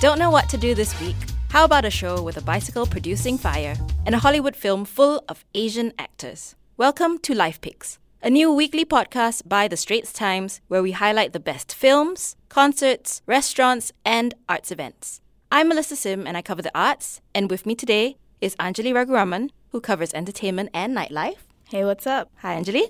Don't know what to do this week? How about a show with a bicycle producing fire and a Hollywood film full of Asian actors? Welcome to Life Picks, a new weekly podcast by The Straits Times where we highlight the best films, concerts, restaurants, and arts events. I'm Melissa Sim and I cover the arts, and with me today is Anjali Raguraman, who covers entertainment and nightlife. Hey, what's up? Hi, Anjali.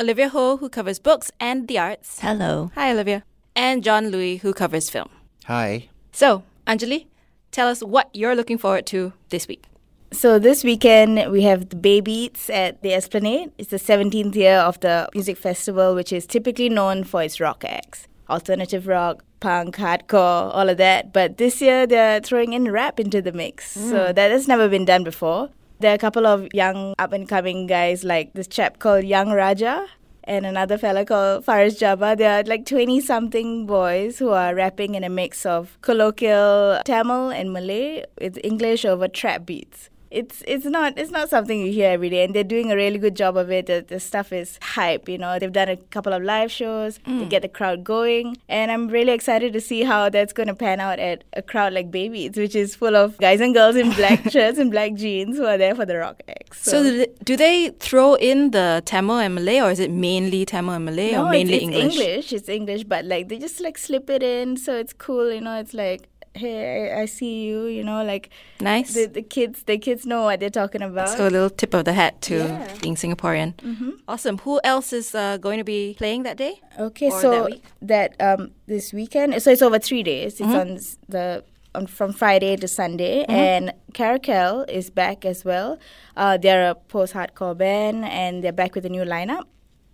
Olivia Ho, who covers books and the arts. Hello. Hi, Olivia. And John Lui, who covers film. Hi. So, Anjali, tell us what you're looking forward to this week. So this weekend we have the Baybeats at the Esplanade. It's the 17th year of the music festival, which is typically known for its rock acts, alternative rock, punk, hardcore, all of that. But this year they're throwing in rap into the mix, mm. so that has never been done before. There are a couple of young up and coming guys like this chap called Yung Raja and another fella called Fariz Jabba. They are like 20 something boys who are rapping in a mix of colloquial Tamil and Malay with English over trap beats it's it's not it's not something you hear every day, and they're doing a really good job of it. The, the stuff is hype. You know, they've done a couple of live shows mm. to get the crowd going, and I'm really excited to see how that's going to pan out at a crowd like Baybeats, which is full of guys and girls in black shirts and black jeans who are there for the rock acts. So, so do they throw in the Tamil and Malay, or is it mainly Tamil and Malay, no, or mainly it's, it's English? English. It's English, but like they just like slip it in, so it's cool. You know, it's like hey, I, I, see you, you know, like nice. The, the kids, the kids know what they're talking about. So a little tip of the hat to yeah. being Singaporean. Mm-hmm. Awesome. Who else is uh, going to be playing that day? Okay, so that, that, um this weekend, so it's over three days. It's mm-hmm. on the on, from Friday to Sunday, mm-hmm. and Caracal is back as well. Uh, they're a post-hardcore band, and they're back with a new lineup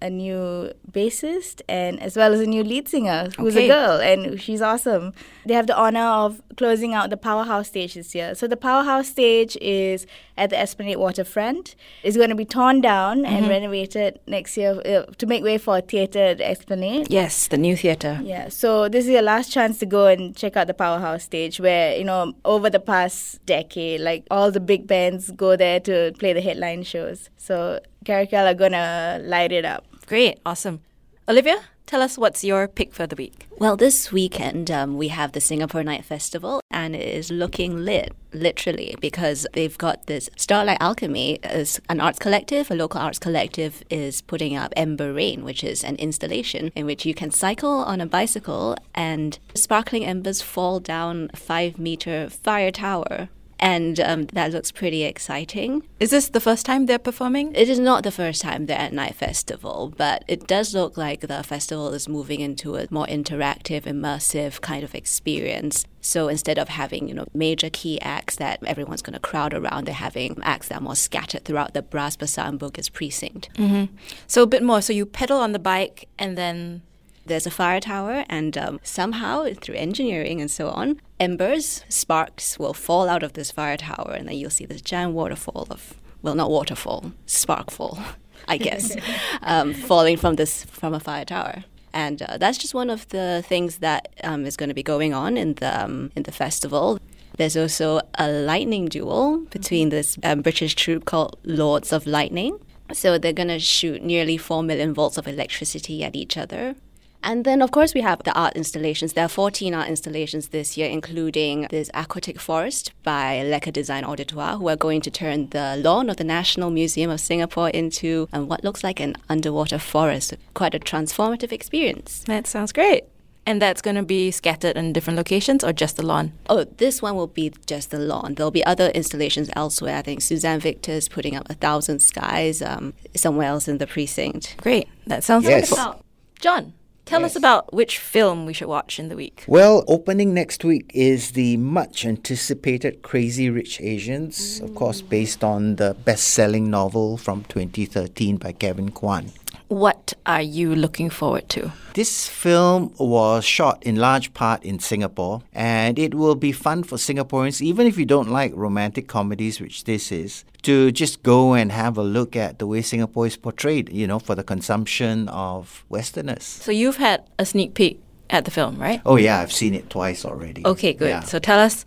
a new bassist and as well as a new lead singer who's okay. a girl and she's awesome. They have the honor of closing out the Powerhouse stage this year. So the Powerhouse stage is at the Esplanade Waterfront. It's going to be torn down mm-hmm. and renovated next year uh, to make way for a theater at the Esplanade. Yes, the new theater. Yeah. So this is your last chance to go and check out the Powerhouse stage where, you know, over the past decade, like all the big bands go there to play the headline shows. So Caracal are going to light it up. Great, awesome. Olivia, tell us what's your pick for the week. Well, this weekend um, we have the Singapore Night Festival, and it is looking lit, literally, because they've got this Starlight Alchemy as an arts collective. A local arts collective is putting up Ember Rain, which is an installation in which you can cycle on a bicycle and sparkling embers fall down a five meter fire tower and um, that looks pretty exciting. Is this the first time they're performing? It is not the first time they're at Night Festival, but it does look like the festival is moving into a more interactive, immersive kind of experience. So instead of having, you know, major key acts that everyone's going to crowd around, they're having acts that are more scattered throughout the Bras Basah and Bugis precinct. Mm-hmm. So a bit more. So you pedal on the bike and then there's a fire tower, and um, somehow, through engineering and so on, embers, sparks will fall out of this fire tower, and then you'll see this giant waterfall of, well, not waterfall, sparkfall, I guess, um, falling from this from a fire tower. And uh, that's just one of the things that um, is going to be going on in the um, in the festival. There's also a lightning duel between this um, British troupe called Lords of Lightning. So they're going to shoot nearly 4 million volts of electricity at each other and then, of course, we have the art installations. There are 14 art installations this year, including this aquatic forest by Leka Design Auditoire, who are going to turn the lawn of the National Museum of Singapore into um, what looks like an underwater forest. Quite a transformative experience. That sounds great. And that's going to be scattered in different locations or just the lawn? Oh, this one will be just the lawn. There'll be other installations elsewhere. I think Suzanne Victor's putting up a thousand skies um, somewhere else in the precinct. Great. That sounds yes. wonderful. John, Tell yes. us about which film we should watch in the week. Well, opening next week is the much anticipated Crazy Rich Asians, mm. of course, based on the best selling novel from 2013 by Kevin Kwan. What are you looking forward to? This film was shot in large part in Singapore, and it will be fun for Singaporeans, even if you don't like romantic comedies, which this is, to just go and have a look at the way Singapore is portrayed, you know, for the consumption of Westerners. So you've had a sneak peek at the film, right? Oh, yeah, I've seen it twice already. Okay, good. Yeah. So tell us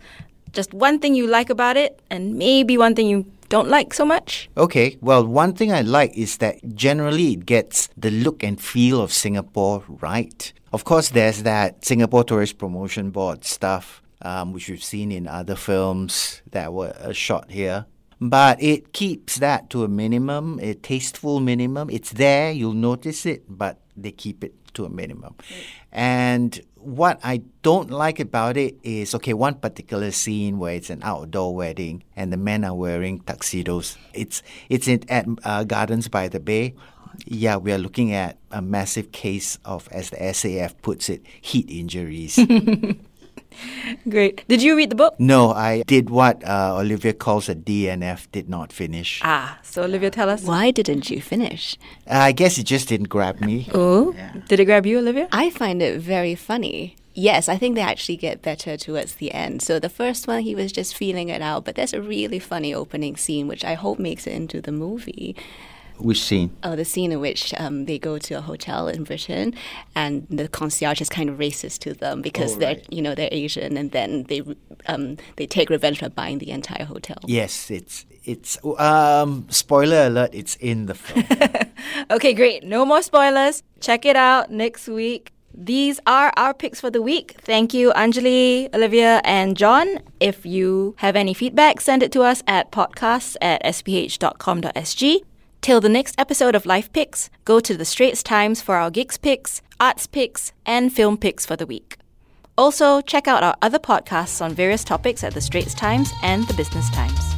just one thing you like about it, and maybe one thing you don't like so much? Okay, well, one thing I like is that generally it gets the look and feel of Singapore right. Of course, there's that Singapore Tourist Promotion Board stuff um, which we've seen in other films that were uh, shot here. But it keeps that to a minimum, a tasteful minimum. It's there, you'll notice it, but they keep it to a minimum. And what I don't like about it is okay, one particular scene where it's an outdoor wedding and the men are wearing tuxedos. It's it's in, at uh, Gardens by the Bay. Yeah, we are looking at a massive case of, as the SAF puts it, heat injuries. Great. Did you read the book? no, I did what uh, Olivia calls a DNF, did not finish. Ah, so Olivia, tell us. Why didn't you finish? I guess it just didn't grab me. Oh, did it grab you, Olivia? I find it very funny. Yes, I think they actually get better towards the end. So the first one, he was just feeling it out, but there's a really funny opening scene, which I hope makes it into the movie. Which scene? Oh, the scene in which um, they go to a hotel in Britain, and the concierge is kind of racist to them because Oh, they're, you know, they're Asian, and then they um, they take revenge by buying the entire hotel. Yes, it's it's um spoiler alert, it's in the film. Okay, great. No more spoilers. Check it out next week. These are our picks for the week. Thank you, Anjali, Olivia, and John. If you have any feedback, send it to us at podcasts at sph.com.sg. Till the next episode of Life Picks, go to the Straits Times for our gigs picks, arts picks, and film picks for the week. Also, check out our other podcasts on various topics at the Straits Times and the Business Times.